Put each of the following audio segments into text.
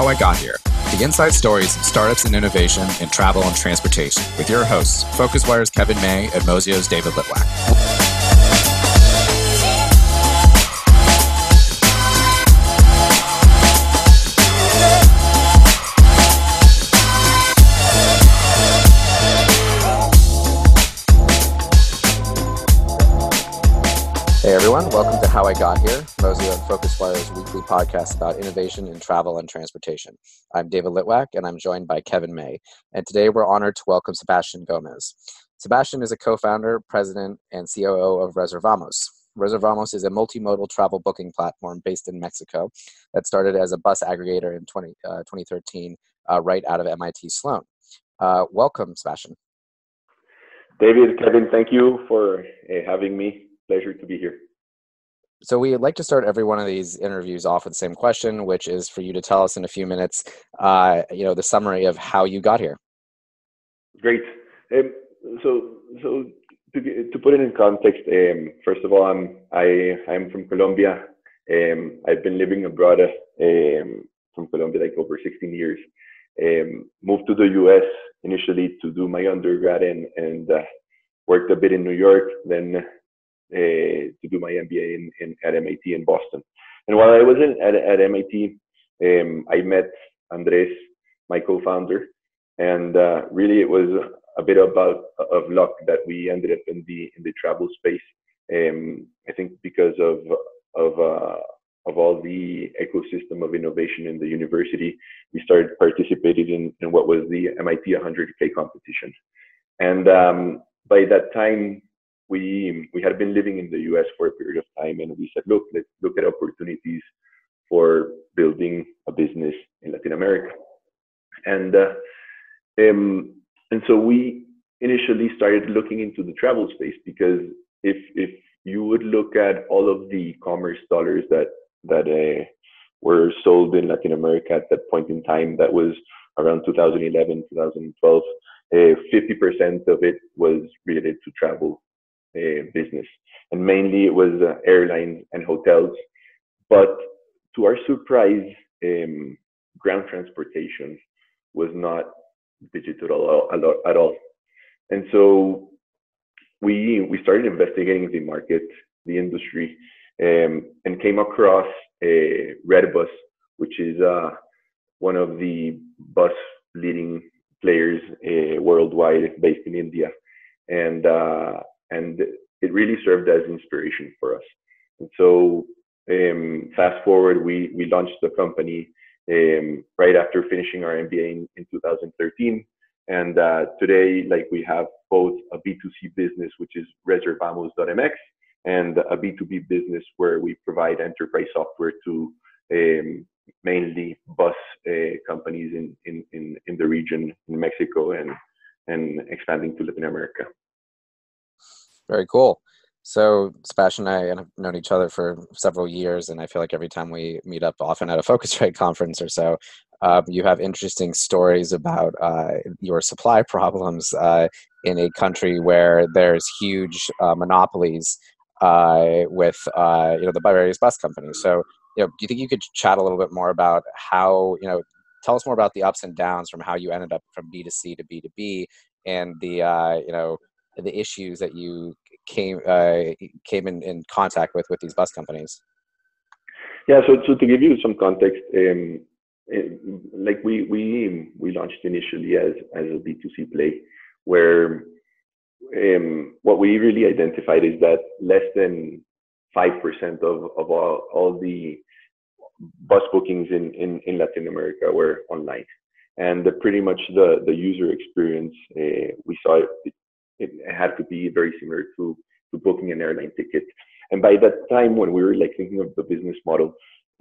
How I Got Here the inside stories of startups and innovation in travel and transportation with your hosts, FocusWire's Kevin May and Mozio's David Litwack. Everyone, welcome to How I Got Here, Mozio and Focus FocusWire's weekly podcast about innovation in travel and transportation. I'm David Litwack and I'm joined by Kevin May. And today we're honored to welcome Sebastian Gomez. Sebastian is a co founder, president, and COO of Reservamos. Reservamos is a multimodal travel booking platform based in Mexico that started as a bus aggregator in 20, uh, 2013 uh, right out of MIT Sloan. Uh, welcome, Sebastian. David, Kevin, thank you for uh, having me pleasure to be here. So we like to start every one of these interviews off with the same question, which is for you to tell us in a few minutes, uh, you know, the summary of how you got here. Great. Um, so, so to, to put it in context, um, first of all, I'm I I'm from Colombia. Um, I've been living abroad um, from Colombia like over 16 years. Um, moved to the U.S. initially to do my undergrad and and uh, worked a bit in New York. Then to do my MBA in, in, at MIT in Boston. And while I was in, at, at MIT, um, I met Andres, my co-founder, and uh, really it was a bit about of luck that we ended up in the in the travel space. Um, I think because of of uh, of all the ecosystem of innovation in the university, we started participating in, in what was the MIT 100K competition. And um, by that time, we we had been living in the US for a period of time and we said, look, let's look at opportunities for building a business in Latin America. And uh, um, and so we initially started looking into the travel space because if if you would look at all of the commerce dollars that that uh, were sold in Latin America at that point in time, that was around 2011, 2012. Uh, 50% of it was related to travel business, and mainly it was uh, airlines and hotels. But to our surprise, um, ground transportation was not digital at all. And so we we started investigating the market, the industry, um, and came across a Redbus, which is uh, one of the bus leading players uh, worldwide, based in India. And uh, and it really served as inspiration for us. And so, um, fast forward, we we launched the company um, right after finishing our MBA in, in 2013. And uh, today, like we have both a B2C business, which is Reservamos.mx, and a B2B business where we provide enterprise software to um, mainly bus uh, companies in, in, in, in the region in Mexico and, and expanding to Latin America. Very cool. So Sebastian and I have known each other for several years, and I feel like every time we meet up, often at a Phocuswright conference or so, um, you have interesting stories about uh, your supply problems uh, in a country where there's huge uh, monopolies uh, with uh, you know the various bus companies. So, you know, do you think you could chat a little bit more about how you know? Tell us more about the ups and downs from how you ended up from B to C to B to B, and the uh, you know the issues that you came uh, came in, in contact with with these bus companies? Yeah, so, so to give you some context, um, it, like we we we launched initially as as a B2C play, where um, what we really identified is that less than five percent of of all, all the bus bookings in, in in Latin America were online, and the, pretty much the the user experience uh, we saw it, it had to be very similar to, to booking an airline ticket. And by that time, when we were like thinking of the business model,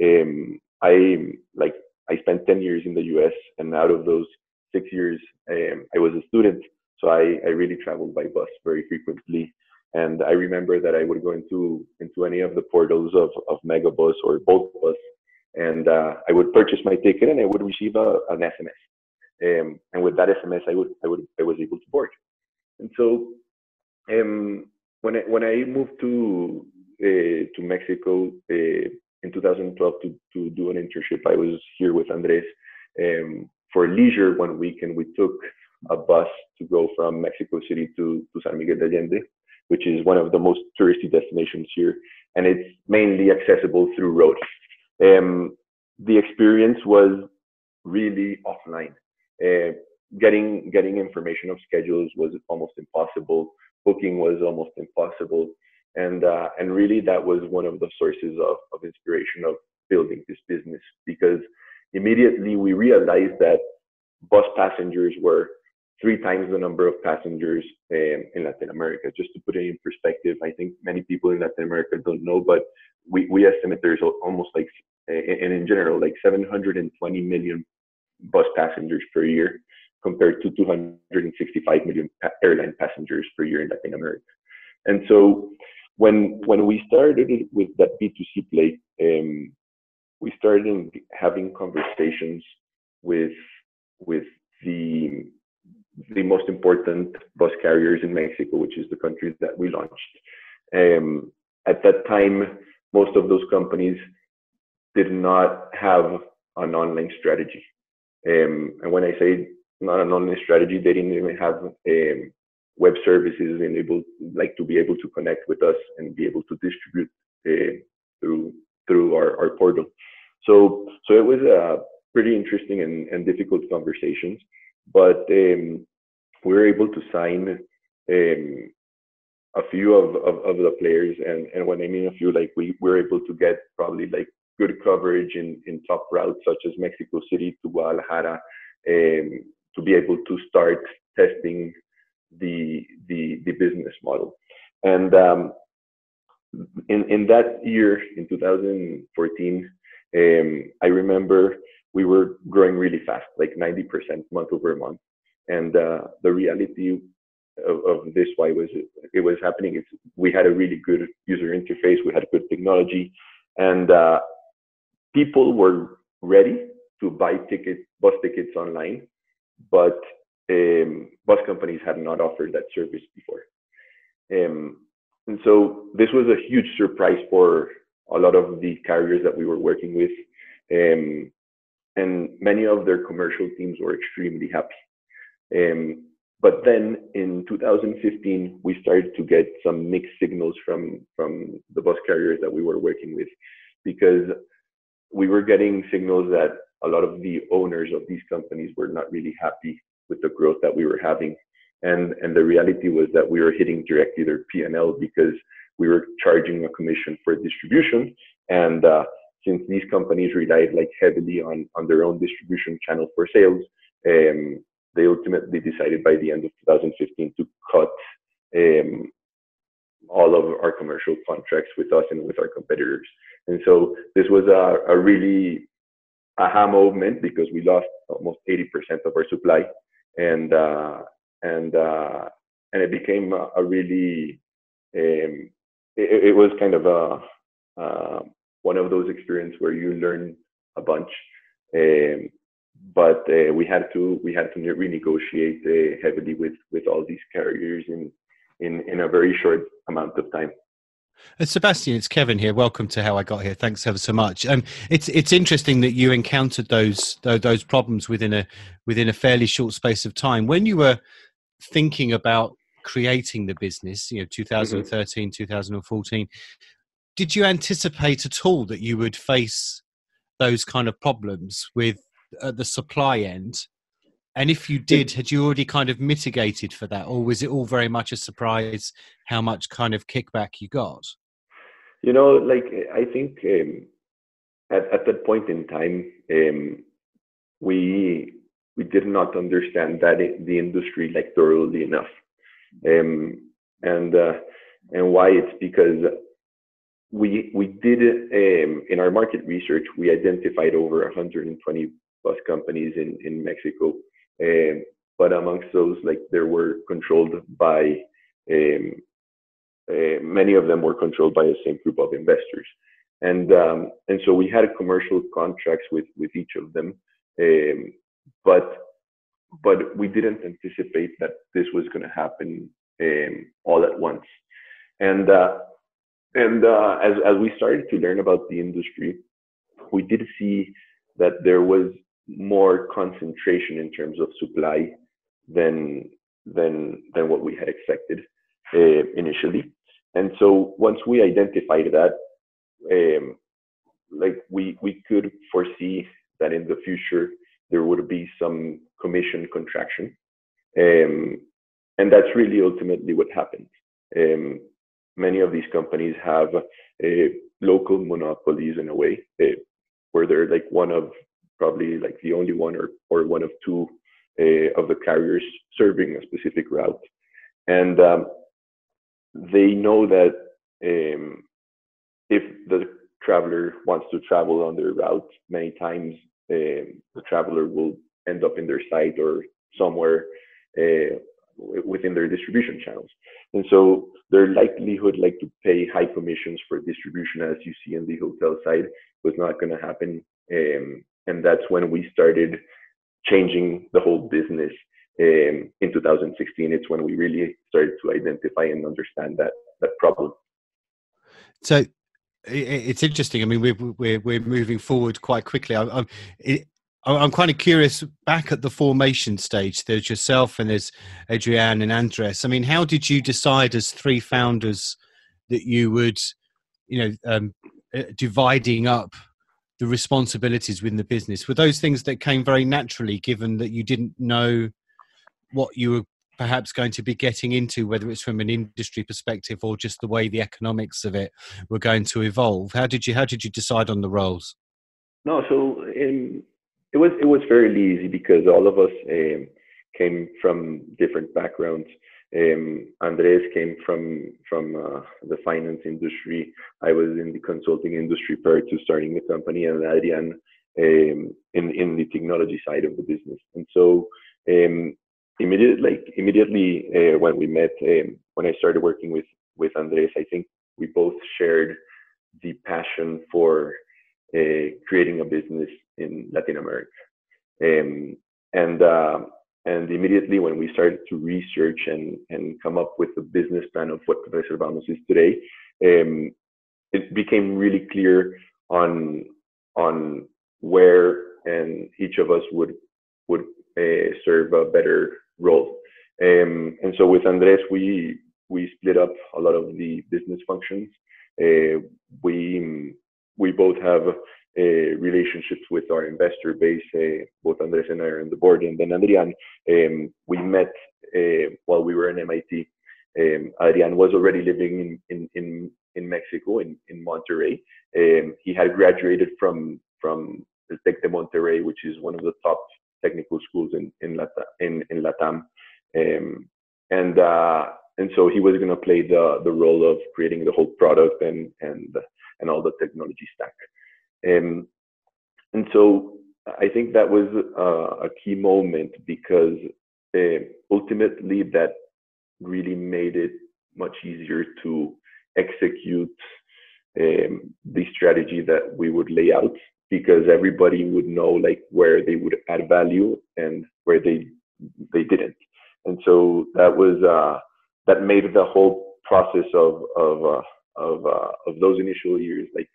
um, I like I spent 10 years in the U.S. and out of those six years, um, I was a student, so I, I really traveled by bus very frequently. And I remember that I would go into into any of the portals of of Megabus or BoltBus, and uh, I would purchase my ticket and I would receive a, an SMS. Um, and with that SMS, I would I would I was able to board. And so um, when I, when I moved to uh, to Mexico uh, in 2012 to, to do an internship, I was here with Andres. um, for leisure one week, and we took a bus to go from Mexico City to, to San Miguel de Allende, which is one of the most touristy destinations here, and it's mainly accessible through road. Um, the experience was really offline. Uh, getting getting information of schedules was almost impossible. Booking was almost impossible, and uh, and really that was one of the sources of, of inspiration of building this business because immediately we realized that bus passengers were three times the number of passengers um, in Latin America. Just to put it in perspective, I think many people in Latin America don't know, but we, we estimate there's almost like, and in general, like 720 million bus passengers per year compared to 265 million airline passengers per year in Latin America. And so when when we started with that B2C play, um, we started having conversations with with the the most important bus carriers in Mexico, which is the country that we launched. Um, at that time, most of those companies did not have an online strategy. Um, and when I say not an online strategy, they didn't even have um, web services and able like to be able to connect with us and be able to distribute uh, through through our, our portal. So so it was a pretty interesting and, and difficult conversations, but um, we were able to sign um, a few of, of, of, the players and, and when I mean a few, like we were able to get probably like good coverage in, in top routes such as Mexico City to Guadalajara um, to be able to start testing the, the, the business model. And um, in, in that year, in 2014, um, I remember we were growing really fast, like 90% month over month. And uh, the reality of, of, this, why was it, it was happening, is we had a really good user interface, we had good technology, and uh, people were ready to buy tickets, bus tickets online, but um, bus companies had not offered that service before. Um, and so this was a huge surprise for a lot of the carriers that we were working with. Um, and many of their commercial teams were extremely happy. Um, but then in 2015, we started to get some mixed signals from, from the bus carriers that we were working with because we were getting signals that a lot of the owners of these companies were not really happy with the growth that we were having. And, and the reality was that we were hitting directly their P&L because we were charging a commission for distribution. And uh, since these companies relied like heavily on, on their own distribution channel for sales, um, they ultimately decided by the end of 2015 to cut um, all of our commercial contracts with us and with our competitors. And so this was a, a really aha moment because we lost almost 80% of our supply. And uh, and uh, and it became a, a really um, it, it, was kind of a uh, one of those experiences where you learn a bunch. Um, but uh, we had to we had to renegotiate uh, heavily with with all these carriers in in in a very short amount of time Sebastian, it's Kevin here. Welcome to How I Got Here. Thanks ever so much. Um, it's it's interesting that you encountered those those problems within a within a fairly short space of time. When you were thinking about creating the business, you know, 2013, mm-hmm. 2014, did you anticipate at all that you would face those kind of problems with uh, the supply end? And if you did, had you already kind of mitigated for that, or was it all very much a surprise how much kind of kickback you got? You know, like I think um, at at that point in time, um, we we did not understand that it, the industry like thoroughly enough, um, and uh, and why? It's because we we did um, in our market research we identified over 120 bus companies in in Mexico um, but amongst those, like there were controlled by um, uh, many of them were controlled by the same group of investors, and um, and so we had commercial contracts with with each of them, um, but but we didn't anticipate that this was going to happen um, all at once, and uh, and uh, as as we started to learn about the industry, we did see that there was more concentration in terms of supply than than than what we had expected uh, initially. And so once we identified that, um, like we we could foresee that in the future there would be some commission contraction, um, and that's really ultimately what happened. Um, many of these companies have uh, local monopolies in a way, uh, where they're like one of probably like the only one or or one of two uh, of the carriers serving a specific route, and um, they know that um, if the traveler wants to travel on their route many times, um, the traveler will end up in their site or somewhere uh, within their distribution channels. And so their likelihood like to pay high commissions for distribution as you see in the hotel side was not going to happen. Um, and that's when we started changing the whole business um, in 2016. It's when we really started to identify and understand that that problem. So it's interesting. I mean, we're we're we're moving forward quite quickly. I'm I'm, I'm kind of curious. Back at the formation stage, there's yourself and there's Adrian and Andres. I mean, how did you decide as three founders that you would, you know, um, uh, dividing up the responsibilities within the business? Were those things that came very naturally, given that you didn't know what you were perhaps going to be getting into, whether it's from an industry perspective or just the way the economics of it were going to evolve? How did you how did you decide on the roles? No, so in, it was it was fairly easy because all of us um, came from different backgrounds. Um, Andres came from from uh, the finance industry. I was in the consulting industry prior to starting the company, and Adrian um, in in the technology side of the business. And so um, immediately, like immediately uh, when we met, um, when I started working with with Andres, I think we both shared the passion for uh, creating a business in Latin America. Um, and uh, and immediately when we started to research and and come up with the business plan of what Reservamos is today, um, it became really clear on on where and each of us would would uh, serve a better role. Um, and so with Andres, we we split up a lot of the business functions. Uh, we we both have uh, relationships with our investor base. Uh, both Andres and I are on the board, and then Adrian, um, we met uh, while we were in MIT. Um, Adrian was already living in in in, Mexico, in in Monterrey. Um, he had graduated from from the Tec de Monterrey, which is one of the top technical schools in in Latam, in, in Latam. Um, and uh, and so he was going to play the the role of creating the whole product and and and all the technology stack. Um, and so I think that was uh, a key moment because uh, ultimately that really made it much easier to execute um, the strategy that we would lay out because everybody would know like where they would add value and where they they didn't and so that was uh, that made the whole process of of uh, of uh, of those initial years like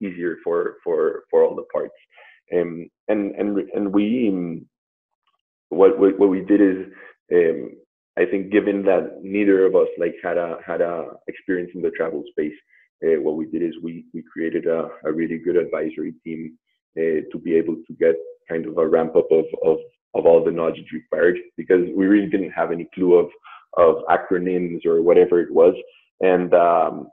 easier for for for all the parts. Um, and and and we um, what, what what we did is um, I think given that neither of us like had a had a experience in the travel space uh, what we did is we we created a, a really good advisory team uh, to be able to get kind of a ramp up of, of of all the knowledge required because we really didn't have any clue of of acronyms or whatever it was. And um,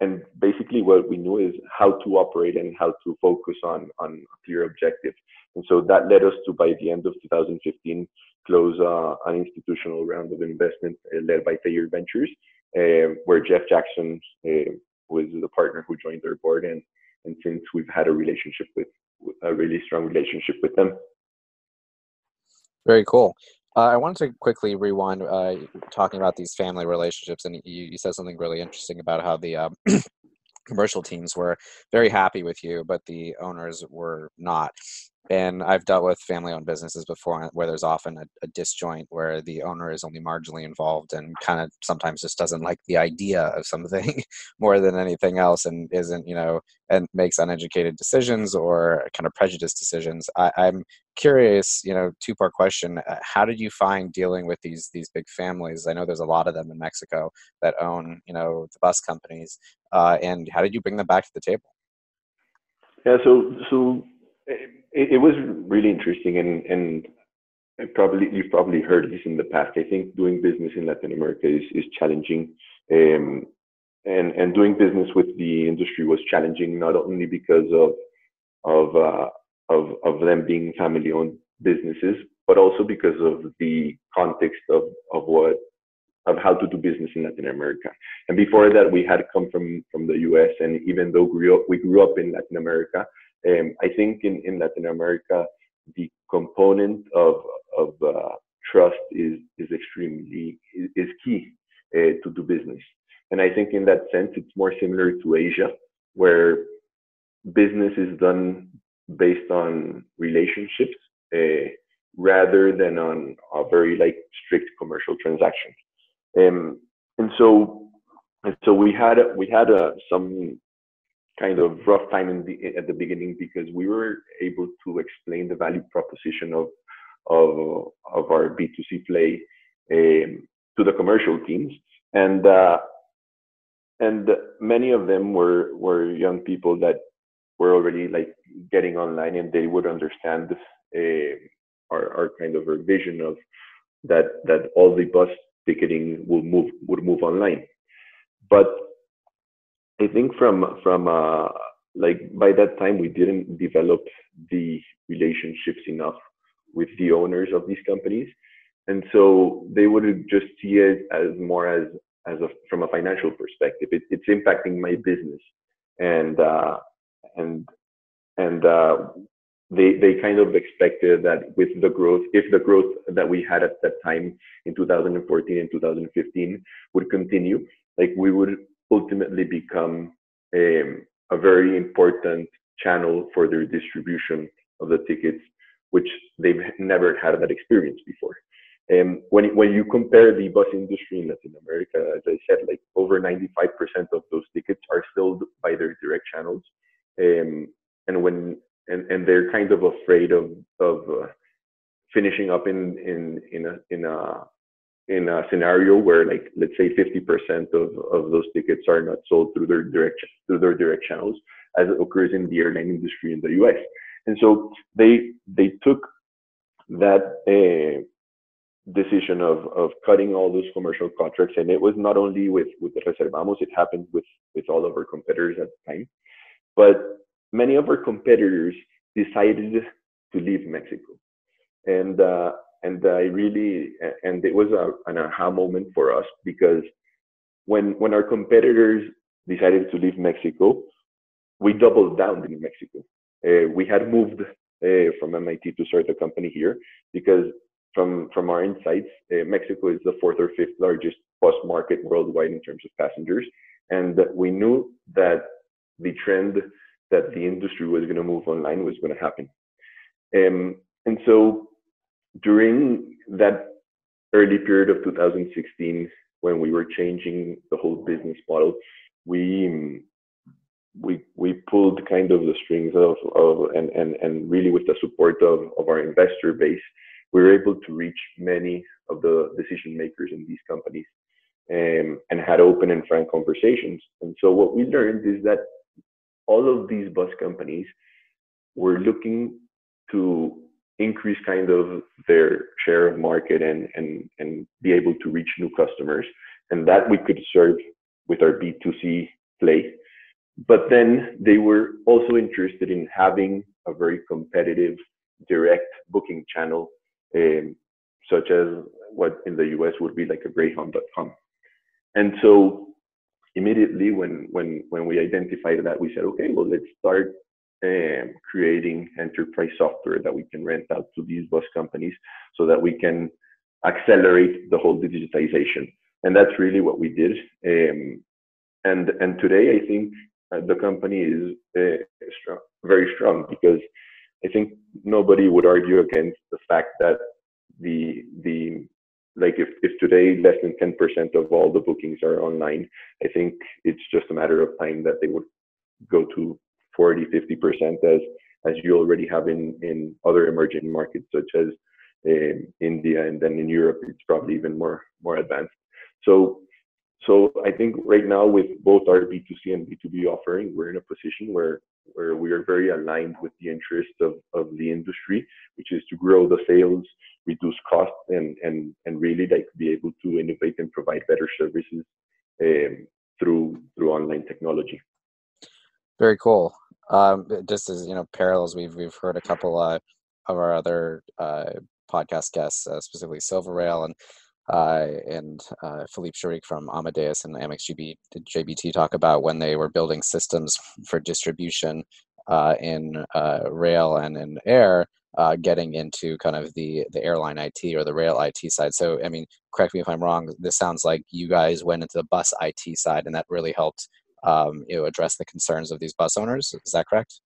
and basically what we knew is how to operate and how to focus on on a clear objective and so that led us to by the end of 2015 close uh, an institutional round of investment uh, led by Thayer Ventures uh, where Jeff Jackson uh, was the partner who joined our board, and and since we've had a relationship with a really strong relationship with them. Very cool. Uh, I wanted to quickly rewind uh, talking about these family relationships, and you, you said something really interesting about how the um, commercial teams were very happy with you, but the owners were not. And I've dealt with family-owned businesses before, where there's often a, a, disjoint where the owner is only marginally involved and kind of sometimes just doesn't like the idea of something more than anything else, and isn't you know and makes uneducated decisions or kind of prejudiced decisions. I, I'm curious, you know, two-part question: uh, How did you find dealing with these these big families? I know there's a lot of them in Mexico that own you know the bus companies, uh, and how did you bring them back to the table? Yeah, so so it, it was really interesting, and and probably you've probably heard this in the past. I think doing business in Latin America is is challenging. Um, and and doing business with the industry was challenging not only because of of uh, of of them being family owned businesses, but also because of the context of of what of how to do business in Latin America. And before that, we had come from from the U.S. And even though grew up, we grew up in Latin America, um, I think in, in Latin America, the component of, of uh, trust is, is extremely, is key uh, to do business. And I think in that sense, it's more similar to Asia, where business is done based on relationships uh, rather than on a very like strict commercial transactions. Um, and so, and so we had we had uh, some kind of rough time in the, at the beginning because we were able to explain the value proposition of of, of our B2C play um, to the commercial teams, and uh, and many of them were were young people that were already like getting online and they would understand uh, our, our kind of our vision of that that all the bus ticketing will move would move online. But I think from from uh, like by that time we didn't develop the relationships enough with the owners of these companies, and so they would just see it as more as as a from a financial perspective. It, it's impacting my business, and uh, and and uh, they they kind of expected that with the growth, if the growth that we had at that time in 2014 and 2015 would continue, like we would ultimately become um, a very important channel for their distribution of the tickets, which they've never had that experience before. Um, when when you compare the bus industry in Latin America, as I said, like over 95% of those tickets are filled by their direct channels, um, and when and, and they're kind of afraid of of uh, finishing up in in in a in a in a scenario where like let's say 50% of, of those tickets are not sold through their direct through their direct channels as it occurs in the airline industry in the US. And so they they took that uh, decision of of cutting all those commercial contracts and it was not only with with Reservamos it happened with with all of our competitors at the time but many of our competitors decided to leave Mexico and uh, and I really and it was a, an aha moment for us because when when our competitors decided to leave Mexico, we doubled down in Mexico. Uh, we had moved uh, from MIT to start a company here because from from our insights, uh, Mexico is the fourth or fifth largest bus market worldwide in terms of passengers, and we knew that the trend that the industry was going to move online was going to happen. Um, and so during that early period of 2016, when we were changing the whole business model, we we we pulled kind of the strings of, of and, and and really with the support of, of our investor base, we were able to reach many of the decision makers in these companies um, and had open and frank conversations. And so what we learned is that all of these bus companies were looking to increase kind of their share of market and, and, and be able to reach new customers. And that we could serve with our B2C play. But then they were also interested in having a very competitive direct booking channel, um, such as what in the US would be like a Greyhound.com. And so immediately when when when we identified that, we said, okay, well let's start um, creating enterprise software that we can rent out to these bus companies so that we can accelerate the whole digitization. And that's really what we did. Um, and and today I think uh, the company is uh, strong, very strong because I think nobody would argue against the fact that the the like if, if today less than 10% of all the bookings are online, I think it's just a matter of time that they would go to 40, 50% as as you already have in, in other emerging markets such as um, India and then in Europe it's probably even more more advanced. So so I think right now with both our B2C and B2B offering, we're in a position where where we are very aligned with the interest of, of the industry, which is to grow the sales, reduce costs, and and and really like be able to innovate and provide better services um, through through online technology. Very cool. Um, just as you know, parallels we've we've heard a couple uh, of our other uh, podcast guests, uh, specifically SilverRail and uh, and uh, Philippe Chérèque from Amadeus and Amex GB, JBT talk about when they were building systems for distribution uh, in rail and in air, getting into kind of the the airline IT or the rail IT side. So, I mean, correct me if I'm wrong. This sounds like you guys went into the bus IT side, and that really helped um, you know address the concerns of these bus owners. Is that correct?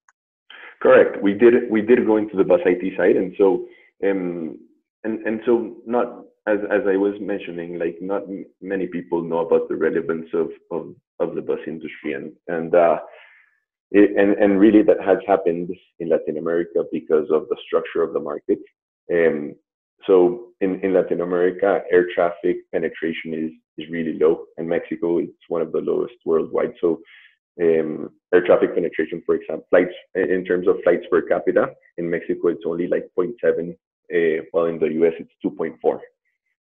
Correct. We did we did go into the bus IT side, and so um, and and so not as as I was mentioning, like not many people know about the relevance of of, of the bus industry, and and uh, it, and and really that has happened in Latin America because of the structure of the market. Um, so in, in Latin America, air traffic penetration is is really low. In Mexico, it's one of the lowest worldwide. So um, air traffic penetration, for example, flights in terms of flights per capita in Mexico, it's only like 0.7. Uh, while in the US, it's 2.4.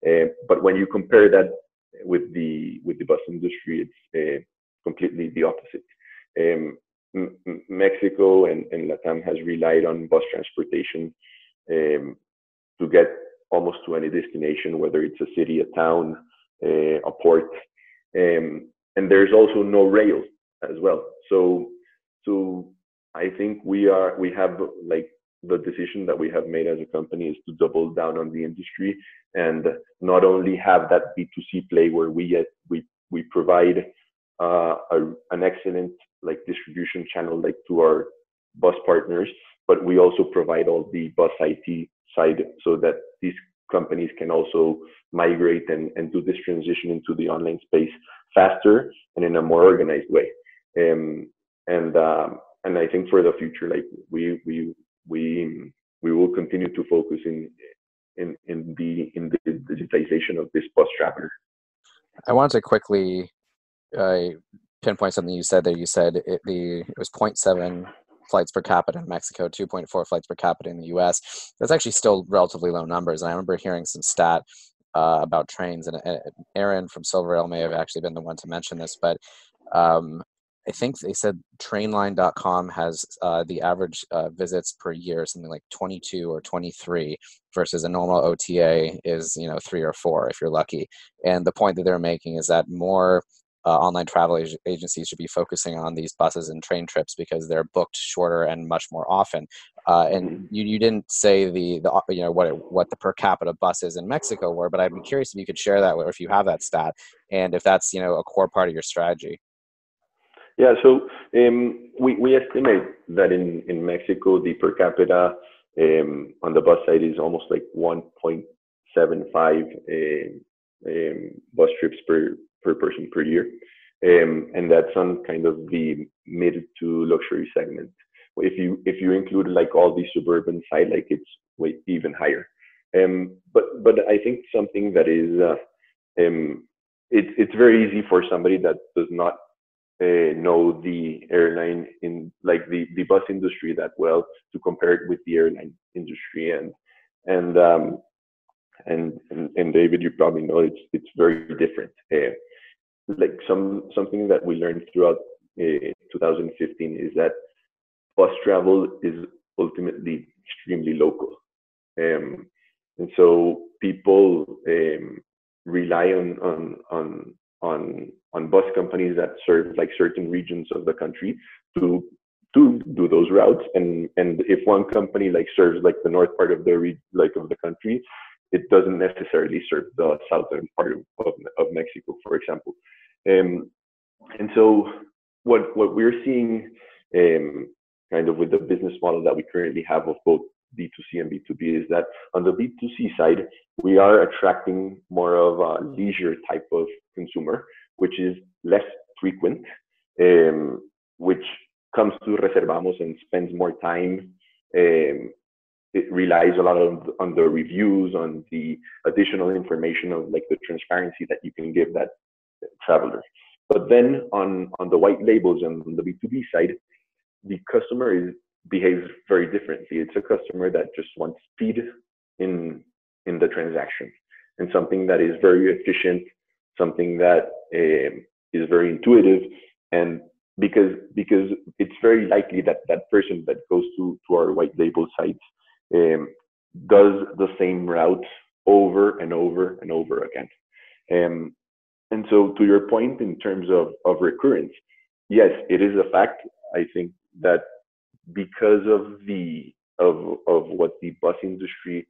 Uh, but when you compare that with the with the bus industry, it's uh, completely the opposite. Um, Mexico and, and Latam has relied on bus transportation um, to get almost to any destination, whether it's a city, a town, a port, um, and there's also no rail as well. So, so I think we are we have like the decision that we have made as a company is to double down on the industry and not only have that B2C play where we get, we we provide uh, a, an excellent like distribution channel like to our bus partners, but we also provide all the bus IT side so that these companies can also migrate and, and do this transition into the online space faster and in a more organized way. Um, and um, and I think for the future, like we we we we will continue to focus in in in the in the digitization of this bus traveler. I wanted to quickly uh, pinpoint something you said there. You said it, the it was 0.7 flights per capita in Mexico, 2.4 flights per capita in the U.S. That's actually still relatively low numbers. And I remember hearing some stat uh, about trains, and Aaron from SilverRail may have actually been the one to mention this, but um, I think they said trainline.com has uh, the average uh, visits per year something like 22 or 23 versus a normal OTA is you know three or four if you're lucky. And the point that they're making is that more uh, online travel ag- agencies should be focusing on these buses and train trips because they're booked shorter and much more often. Uh, and mm-hmm. you, you didn't say the, the you know what it, what the per capita buses in Mexico were, but I'd be curious if you could share that or if you have that stat and if that's you know a core part of your strategy. Yeah, so um, we, we estimate that in, in Mexico, the per capita um, on the bus side is almost like 1.75 um, um, bus trips per, per person per year. Um, and that's on kind of the mid to luxury segment. If you if you include like all the suburban side, like it's way even higher. Um, but but I think something that is uh, um, it's it's very easy for somebody that does not uh, know the airline in like the, the bus industry that well to compare it with the airline industry and and um, and, and, and David you probably know it's it's very different uh, like some something that we learned throughout uh, 2015 is that bus travel is ultimately extremely local. Um, and so people um, rely on on on on on bus companies that serve like certain regions of the country to to do those routes. And and if one company like serves like the north part of the re- like of the country it doesn't necessarily serve the southern part of, of, of mexico for example um, and so what what we're seeing um, kind of with the business model that we currently have of both B2C and B2B is that on the B2C side, we are attracting more of a leisure type of consumer, which is less frequent, um, which comes to Reservamos and spends more time. Um, it relies a lot on, on the reviews, on the additional information of like the transparency that you can give that traveler. But then on, on the white labels and on the B2B side, the customer is behaves very differently. It's a customer that just wants speed in in the transaction and something that is very efficient, something that um, is very intuitive, and because because it's very likely that that person that goes to to our white label sites um, does the same route over and over and over again. Um, and so, to your point in terms of of recurrence, yes, it is a fact. I think that because of the of of what the bus industry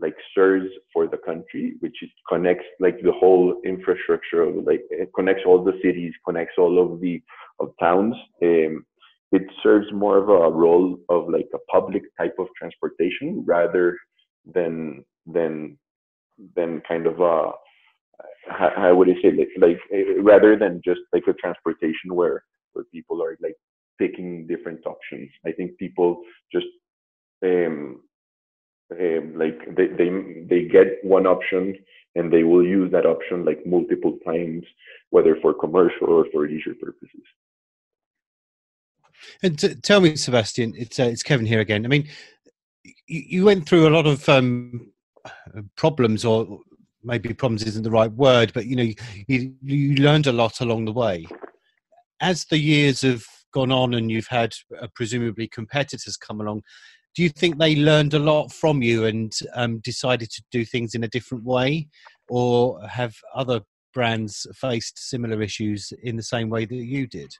like serves for the country, which it connects like the whole infrastructure of like it connects all the cities, connects all of the of towns. Um, it serves more of a role of like a public type of transportation rather than than than kind of a how, would I say like like rather than just like a transportation where where people are like picking different options. I think people just um, um, like they, they they get one option and they will use that option like multiple times, whether for commercial or for leisure purposes. And t- tell me, Sebastian, it's uh, it's Kevin here again. I mean, you, you went through a lot of um, problems, or maybe problems isn't the right word, but you know, you, you learned a lot along the way. As the years have gone on and you've had uh, presumably competitors come along, do you think they learned a lot from you and um, decided to do things in a different way, or have other brands faced similar issues in the same way that you did?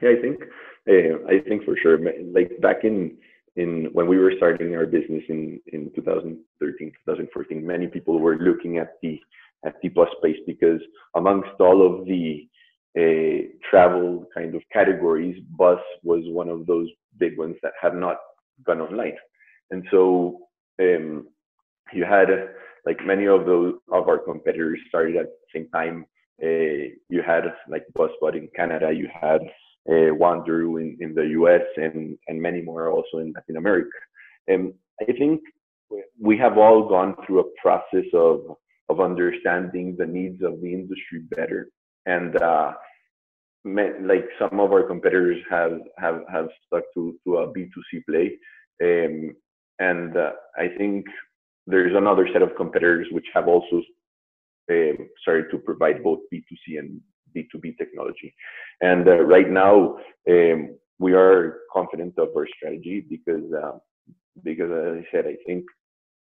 Yeah, I think uh, I think for sure. Like back in in when we were starting our business in in 2013 2014 many people were looking at the at the bus space because amongst all of the a travel kind of categories, bus was one of those big ones that have not gone online. And so um, you had like many of those of our competitors started at the same time. Uh, you had like BusBud in Canada, you had uh, Wanderu in, in the US, and and many more also in Latin America. And I think we have all gone through a process of of understanding the needs of the industry better and uh, like some of our competitors have have have stuck to to a B2C play, um, and uh, I think there's another set of competitors which have also um, started to provide both B2C and B2B technology. And uh, right now, um, we are confident of our strategy because uh, because as I said, I think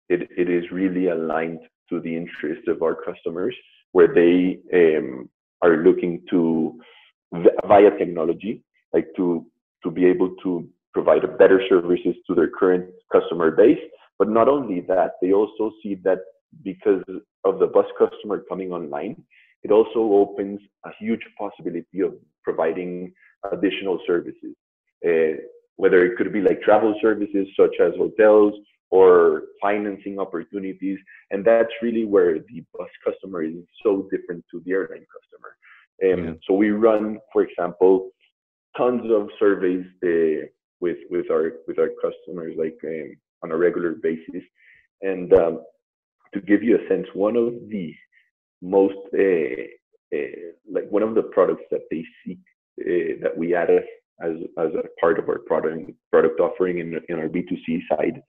it, it is really aligned to the interest of our customers, where they um, are looking to via technology, like to to be able to provide better services to their current customer base. But not only that, they also see that because of the bus customer coming online, it also opens a huge possibility of providing additional services. Uh, whether it could be like travel services such as hotels or financing opportunities. And that's really where the bus customer is so different to the airline customer. Um, yeah. So we run, for example, tons of surveys uh, with with our with our customers, like um, on a regular basis. And um, to give you a sense, one of the most uh, uh, like one of the products that they seek uh, that we add as as a part of our product product offering in in our B2C side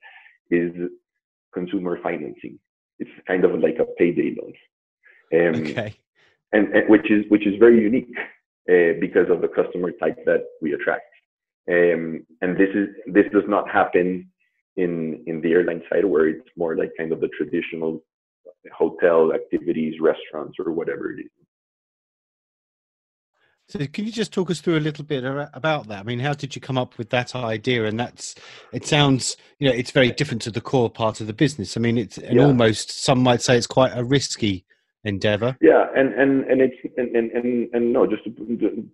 is consumer financing. It's kind of like a payday loan. Um, okay and, and which is which is very unique uh, because of the customer type that we attract. Um, and this is this does not happen in in the airline side where it's more like kind of the traditional hotel activities, restaurants, or whatever it is. So, can you just talk us through a little bit about that? I mean, how did you come up with that idea? And that's it sounds, you know, it's very different to the core part of the business. I mean, it's and yeah. almost some might say it's quite a risky endeavor. Yeah, and and and it's and and and, and no, just to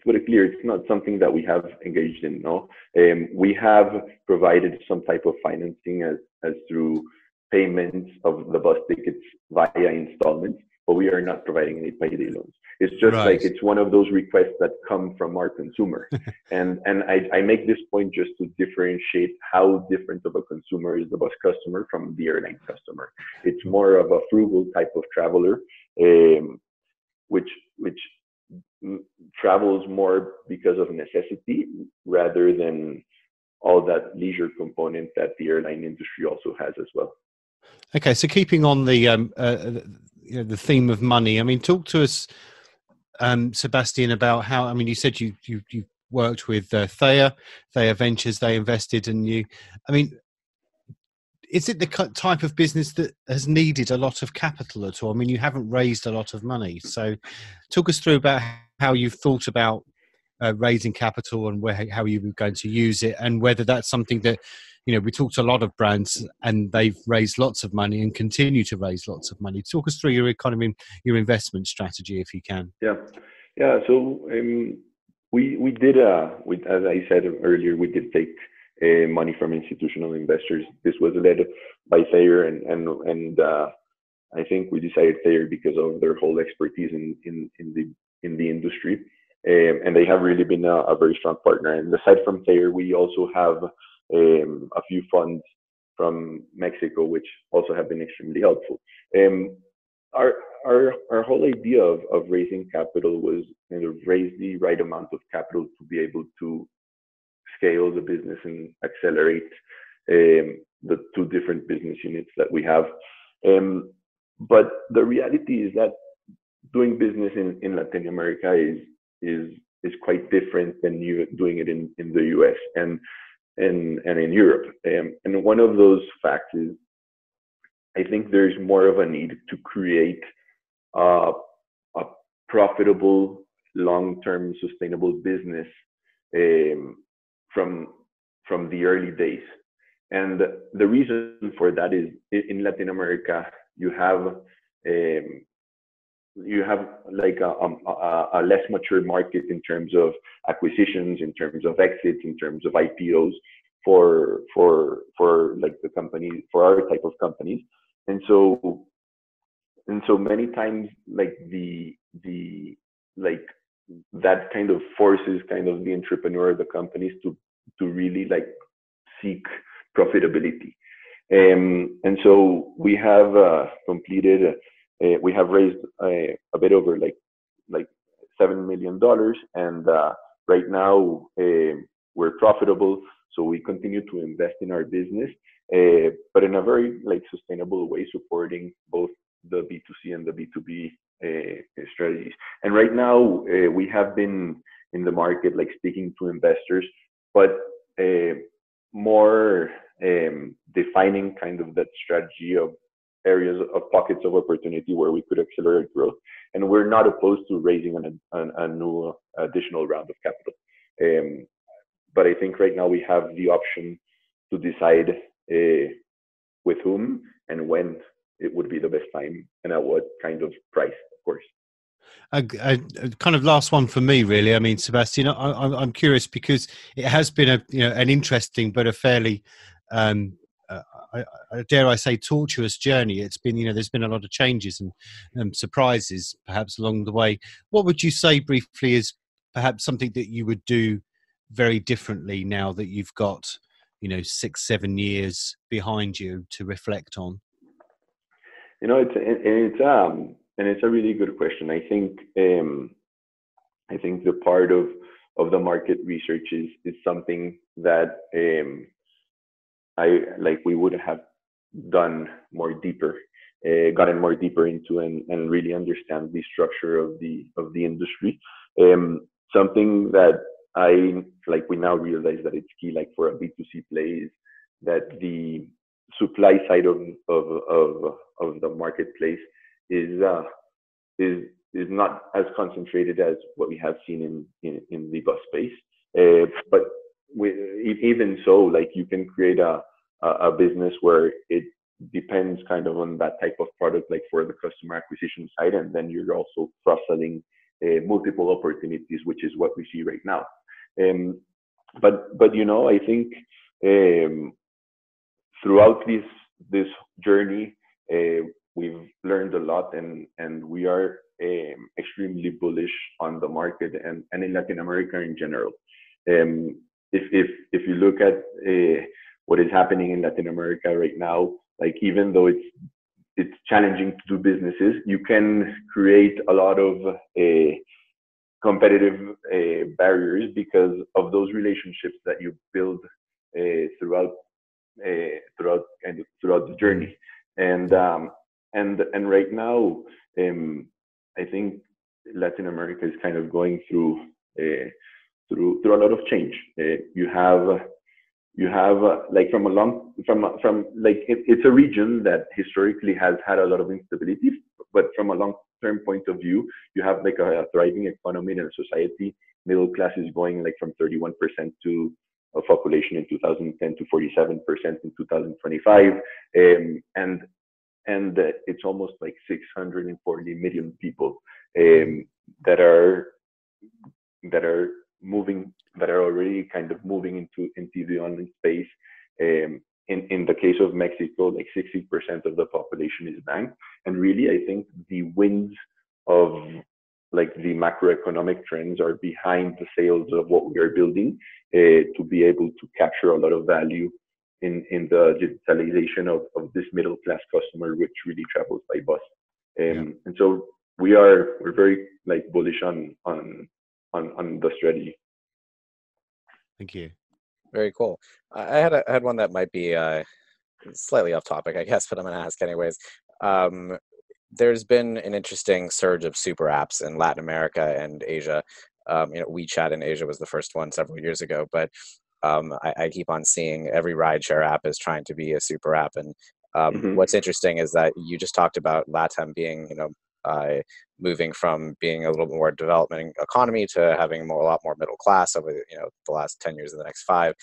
put it clear, it's not something that we have engaged in. No, um, we have provided some type of financing as as through payments of the bus tickets via installments, but we are not providing any payday loans. It's just right. like it's one of those requests that come from our consumer, and and I, I make this point just to differentiate how different of a consumer is the bus customer from the airline customer. It's more of a frugal type of traveler, um, which which travels more because of necessity rather than all that leisure component that the airline industry also has as well. Okay, so keeping on the um, uh, you know, the theme of money, I mean, talk to us um, Sebastian, about how I mean, you said you you you worked with uh, Thayer, Thayer Ventures. They invested in you. I mean, is it the type of business that has needed a lot of capital at all? I mean, you haven't raised a lot of money, so talk us through about how you've thought about uh, raising capital and where how you were going to use it, and whether that's something that you know we talked to a lot of brands and they've raised lots of money and continue to raise lots of money. Talk us through your economy your investment strategy if you can. Yeah. Yeah so um, we we did uh we, as i said earlier we did take uh, money from institutional investors. This was led by thayer and and and uh, i think we decided thayer because of their whole expertise in in in the in the industry. Um, and they have really been a, a, very strong partner. And aside from thayer we also have um, a few funds from Mexico, which also have been extremely helpful. Um, our, our, our whole idea of, of raising capital was kind of raise the right amount of capital to be able to scale the business and accelerate um, the two different business units that we have. Um, but the reality is that doing business in, in Latin America is is is quite different than you doing it in, in the US. And and, and in Europe. Um, and one of those facts is I think there's more of a need to create a profitable, long-term, sustainable business um, from from the early days. And the reason for that is in Latin America, you have um, you have like a, a, a, less mature market in terms of acquisitions, in terms of exits, in terms of IPOs for for for like the company for our type of companies, and so and so many times like the the like that kind of forces kind of the entrepreneur, the companies to to really like seek profitability. Um, and so we have uh, completed uh, we have raised a, a, bit over like like seven million dollars, and uh, right now uh, we're profitable. So we continue to invest in our business, uh, but in a very like sustainable way, supporting both the B2C and the B2B uh, strategies. And right now we have been in the market like speaking to investors, but more um, defining kind of that strategy of areas of pockets of opportunity where we could accelerate growth. And we're not opposed to raising an, an, a new additional round of capital. Um, but I think right now we have the option to decide uh, with whom and when it would be the best time and at what kind of price, of course. A, a, a, kind of last one for me, really. I mean, Sebastian, I, am curious because it has been a you know an interesting but a fairly um, uh, I, I, dare I say, tortuous journey. It's been, you know, there's been a lot of changes and um, surprises perhaps along the way. What would you say briefly is perhaps something that you would do very differently now that you've got, you know, six, seven years behind you to reflect on? You know, it's it's um and it's a really good question. I think um, I think the part of of the market research is is something that um, I like we would have done more deeper, uh, gotten more deeper into and, and really understand the structure of the of the industry. Um, something that I like we now realize that it's key like for a B2C play is that the supply side of of of, of the marketplace is uh, is is not as concentrated as what we have seen in in, in the bus space. Uh, but even so, like you can create a, a business where it depends kind of on that type of product, like for the customer acquisition side, and then you're also cross-selling uh, multiple opportunities, which is what we see right now. Um, but but you know, I think um, throughout this this journey, uh, we've learned a lot, and and we are um, extremely bullish on the market and, and in Latin America in general. Um, if if if you look at uh, what is happening in Latin America right now, like even though it's it's challenging to do businesses, you can create a lot of uh, competitive uh, barriers because of those relationships that you build throughout throughout throughout the journey. And um, and and right now, um, I think Latin America is kind of going through through through a lot of change. Uh, you have you have uh, like from a long from from like it, it's a region that historically has had a lot of instability, but from a long term point of view, you have like a, a thriving economy and a society. Middle class is going like from 31% to of population in 2010 to 47% in 2025, um, and and uh, it's almost like 640 million people um, that are that are moving that are already kind of moving into into the online space. Um, in in the case of Mexico, like 60% of the population is banked, and really, I think the winds of like the macroeconomic trends are behind the sails of what we are building uh, to be able to capture a lot of value in in the digitalization of, of this middle class customer which really travels by bus um, yeah. and so we are we're very like bullish on on on on the strategy. Thank you. Very cool. I had a, I had one that might be uh slightly off topic i guess but i'm going to ask anyways. Um there's been an interesting surge of super apps in latin america and asia. Um, you know wechat in asia was the first one several years ago but um, I, I, keep on seeing every rideshare app is trying to be a super app. And um, mm-hmm. what's interesting is that you just talked about LATAM being, you know, uh, moving from being a little more developing economy to having more, a lot more middle class over you know the last 10 years of the next five.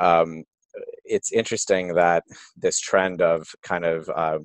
Um, it's interesting that this trend of kind of uh,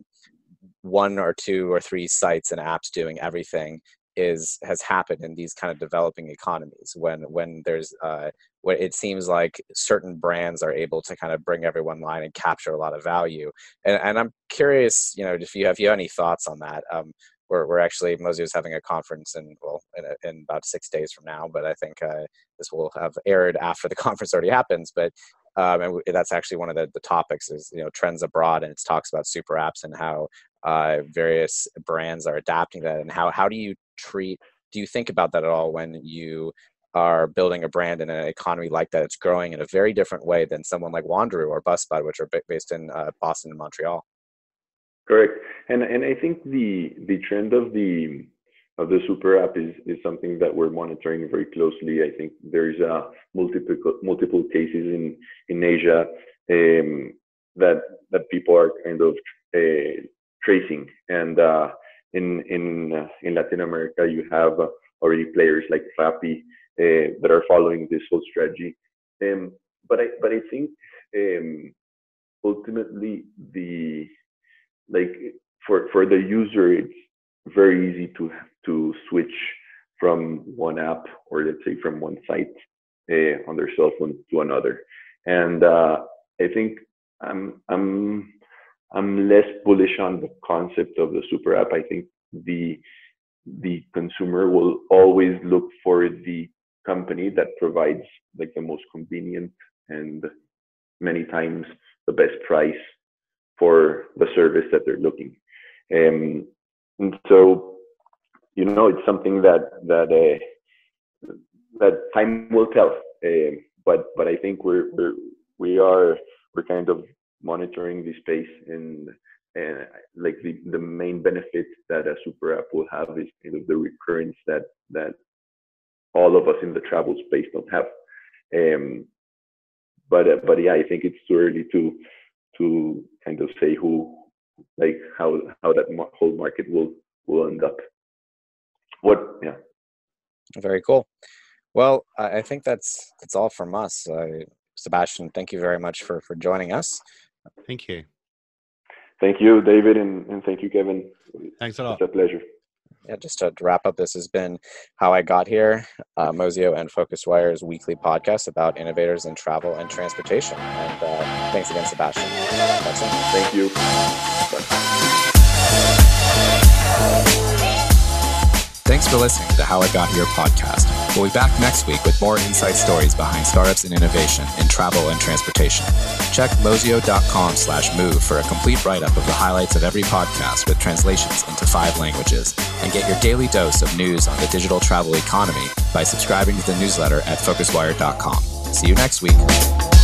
one or two or three sites and apps doing everything is has happened in these kind of developing economies. When when there's uh, when it seems like certain brands are able to kind of bring everyone line and capture a lot of value. And, and i'm curious you know if you have, you have any thoughts on that? Um, we're, we're actually Mozio is having a conference in well in, a, in about six days from now but i think uh, this will have aired after the conference already happens but um, and that's actually one of the, the topics is you know trends abroad and it talks about super apps and how uh, various brands are adapting that and how how do you treat do you think about that at all when you are building a brand in an economy like that? It's growing in a very different way than someone like wanderu or busbud which are based in uh, boston and montreal correct. And and i think the the trend of the of the super app is is something that we're monitoring very closely. I think there's uh, multiple multiple cases in in asia um, that that people are kind of uh, tracing. And uh, in in uh, in Latin America, you have already players like Rappi uh, that are following this whole strategy. Um, but I but I think um, ultimately the like for for the user, it's very easy to to switch from one app or let's say from one site uh, on their cell phone to another. And uh, I think I'm I'm I'm less bullish on the concept of the super app. I think the the consumer will always look for the company that provides like the most convenient and many times the best price for the service that they're looking. Um, and so, you know, it's something that that uh, that time will tell. Uh, but but I think we're we're we are we're kind of monitoring the space and and like the, the main benefit that a super app will have is kind of the recurrence that that all of us in the travel space don't have um, but uh, but yeah i think it's too early to to kind of say who like how how that whole market will will end up what yeah very cool well i think that's that's all from us uh, sebastian thank you very much for for joining us Thank you. Thank you, David, and, and thank you, Kevin. Thanks a lot. It's a pleasure. Yeah, just to wrap up, this has been How I Got Here, uh, Mozio and PhocusWire's weekly podcast about innovators in travel and transportation. And uh, thanks again, Sebastian. Thank you. Bye. Thanks for listening to How I Got Here podcast. We'll be back next week with more insight stories behind startups and innovation in travel and transportation. Check mozio.com slash move for a complete write-up of the highlights of every podcast with translations into five languages. And get your daily dose of news on the digital travel economy by subscribing to the newsletter at phocuswire.com. See you next week.